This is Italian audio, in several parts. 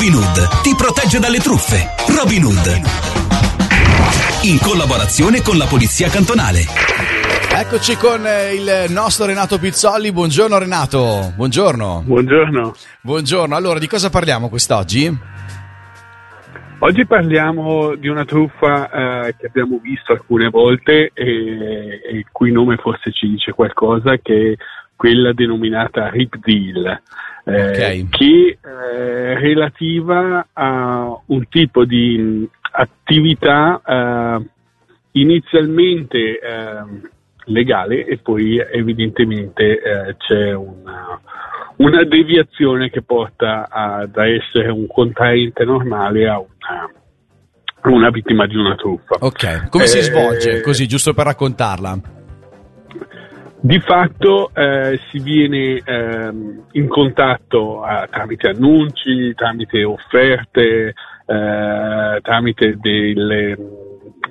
Robin Hood ti protegge dalle truffe. Robin Hood. In collaborazione con la Polizia Cantonale. Eccoci con eh, il nostro Renato Pizzolli. Buongiorno Renato. Buongiorno. Buongiorno. Buongiorno. Allora, di cosa parliamo quest'oggi? Oggi parliamo di una truffa eh, che abbiamo visto alcune volte e, e il cui nome forse ci dice qualcosa, che quella denominata Rip Deal, eh, Ok. che è relativa a un tipo di mh, attività eh, inizialmente eh, legale e poi evidentemente eh, c'è una, una deviazione che porta a- da essere un contraente normale a una, una vittima di una truffa. Ok. Come si Eh, svolge? Così, giusto per raccontarla. Di fatto eh, si viene ehm, in contatto eh, tramite annunci, tramite offerte, eh, tramite delle,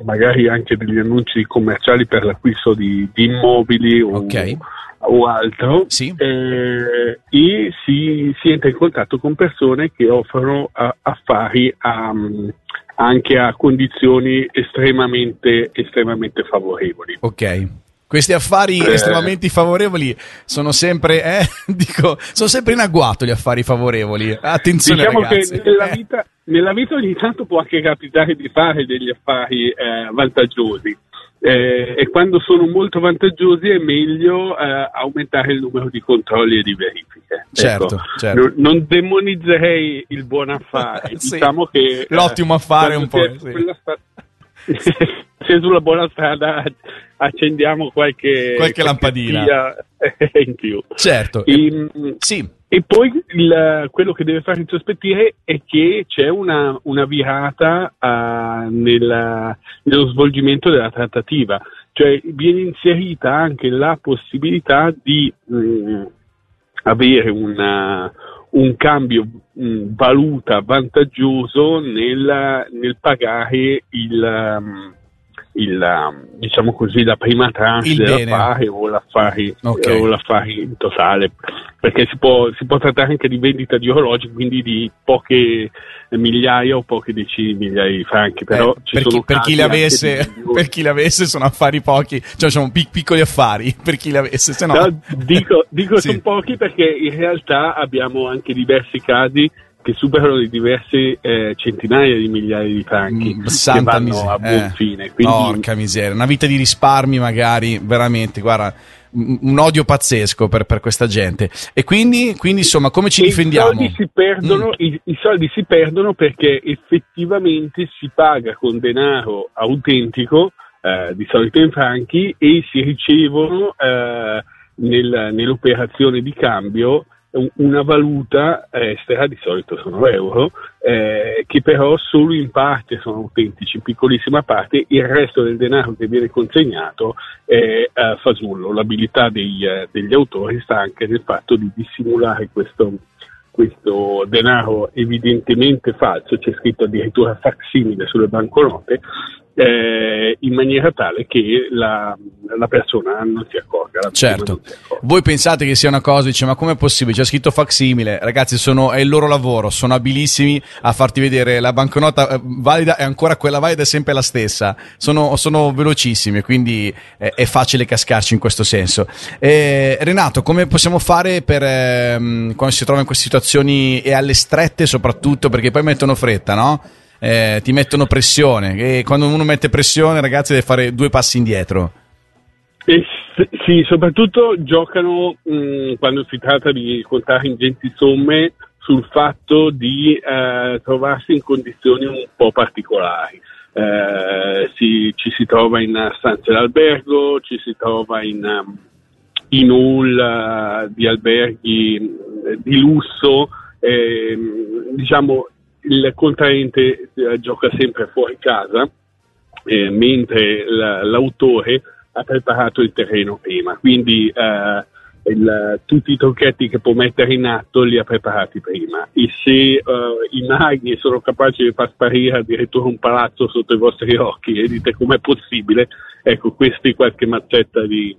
magari anche degli annunci commerciali per l'acquisto di, di immobili o, Ok. o altro Sì. eh, e si, si entra in contatto con persone che offrono eh, affari a, anche a condizioni estremamente, estremamente favorevoli. Ok. Questi affari Eh. estremamente favorevoli sono sempre, eh, dico, sono sempre in agguato gli affari favorevoli. Attenzione diciamo ragazzi. che nella Eh. vita, nella vita ogni tanto può anche capitare di fare degli affari eh, vantaggiosi Eh, e quando sono molto vantaggiosi è meglio eh, aumentare il numero di controlli e di verifiche. Certo, Ecco, certo. Non, non demonizzerei il buon affare, Sì. diciamo che... L'ottimo affare un po', sì. sta- se sulla buona strada accendiamo qualche, Qualche lampadina. in più. Certo. E, Sì. e poi il- quello che deve fare insospettire è che c'è una, una virata ah, nella- nello svolgimento della trattativa, cioè viene inserita anche la possibilità di mm, avere una- un cambio mm, valuta vantaggioso nel, nel pagare il, um, il, diciamo così, la prima tranche dell'affare o l'affare, Ok. o l'affare in totale, perché si può, si può trattare anche di vendita di orologi, quindi di poche migliaia o poche decine di migliaia di franchi, però Eh, per, chi, per chi casi le anche avesse, di milioni. per chi le avesse sono affari pochi, cioè sono pic- piccoli affari per chi le avesse, se no. No, dico, dico Sì. sono pochi perché in realtà abbiamo anche diversi casi che superano le diverse eh, centinaia di migliaia di franchi Mm, che vanno miseria. a buon eh. fine. Quindi Porca miseria, una vita di risparmi magari, veramente, guarda, un odio pazzesco per, per questa gente. E quindi, quindi, insomma, come ci e difendiamo? I soldi, si perdono, Mm. i, i soldi si perdono perché effettivamente si paga con denaro autentico, eh, di solito in franchi, e si ricevono eh, nel- nell'operazione di cambio una valuta estera, di solito sono euro, eh, che però solo in parte sono autentici, in piccolissima parte, il resto del denaro che viene consegnato è eh, fasullo. L'abilità dei, eh, degli autori sta anche nel fatto di dissimulare questo, questo denaro evidentemente falso, c'è scritto addirittura facsimile sulle banconote, eh, in maniera tale che la, la persona non si accorga. Certo. si accorga. Voi pensate che sia una cosa, dice, ma com'è possibile? C'è scritto facsimile, ragazzi, sono, è il loro lavoro, sono abilissimi a farti vedere la banconota eh, valida e ancora quella valida è sempre la stessa. Sono, sono velocissimi, quindi eh, è facile cascarci in questo senso. Eh, Renato, come possiamo fare per ehm, quando si trova in queste situazioni e alle strette soprattutto, perché poi mettono fretta, no? Eh, ti mettono pressione e quando uno mette pressione, ragazzi, deve fare due passi indietro. E s- sì, soprattutto giocano mh, quando si tratta di contare ingenti somme sul fatto di eh, trovarsi in condizioni un po' particolari. Eh, si- ci si trova in eh, stanze d'albergo, ci si trova in, um, in hall eh, di alberghi eh, di lusso, ehm, diciamo il contraente eh, gioca sempre fuori casa, eh, mentre la- l'autore ha preparato il terreno prima, quindi eh, il- tutti i trucchetti che può mettere in atto li ha preparati prima. E se eh, i maghi sono capaci di far sparire addirittura un palazzo sotto i vostri occhi e dite com'è possibile, ecco questa è qualche mazzetta di,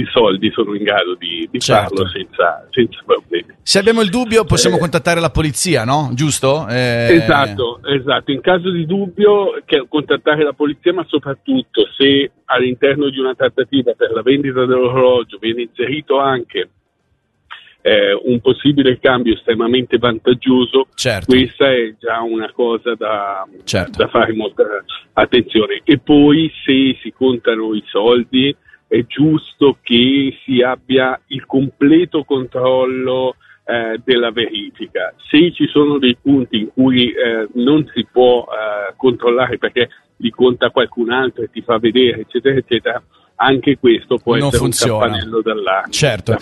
i soldi sono in grado di, di Certo. farlo senza, senza problemi. Se abbiamo il dubbio possiamo Eh. contattare la polizia, no? Giusto? Eh, Esatto, esatto. In caso di dubbio, che- contattare la polizia, ma soprattutto se all'interno di una trattativa per la vendita dell'orologio viene inserito anche eh, un possibile cambio estremamente vantaggioso, Certo. questa è già una cosa da, Certo. da fare molta attenzione. E poi se si contano i soldi, è giusto che si abbia il completo controllo eh, della verifica. Se ci sono dei punti in cui eh, non si può eh, controllare perché li conta qualcun altro e ti fa vedere, eccetera, eccetera, anche questo può Non essere funziona. un campanello d'allarme. Certo.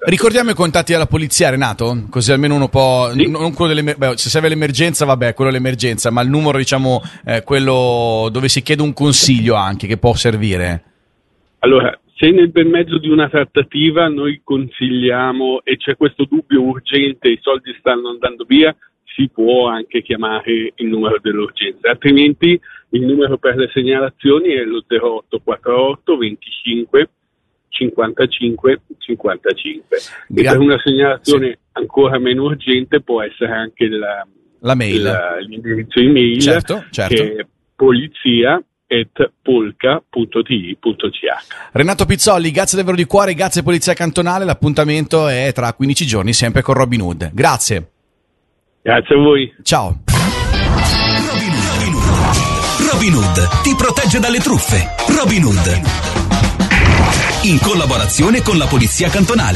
Ricordiamo i contatti della polizia, Renato? Così almeno uno può. Sì. Non quello dell'emer- beh, se serve l'emergenza, vabbè, quello è l'emergenza, ma il numero, diciamo, eh, quello dove si chiede un consiglio anche che può servire. Allora, se nel bel mezzo di una trattativa noi consigliamo e c'è questo dubbio urgente, i soldi stanno andando via, si può anche chiamare il numero dell'urgenza, altrimenti il numero per le segnalazioni è lo 0848 25 55 55 e per una segnalazione ancora meno urgente può essere anche la- La mail. la- l'indirizzo email Certo, certo. che è polizia at polka.ti.ch Renato Pizzolli, grazie davvero di cuore, grazie Polizia Cantonale. L'appuntamento è tra 15 giorni, sempre con Robin Hood. Grazie. Grazie a voi. Ciao. Robin Hood. Robin Hood ti protegge dalle truffe. Robin Hood. In collaborazione con la Polizia Cantonale.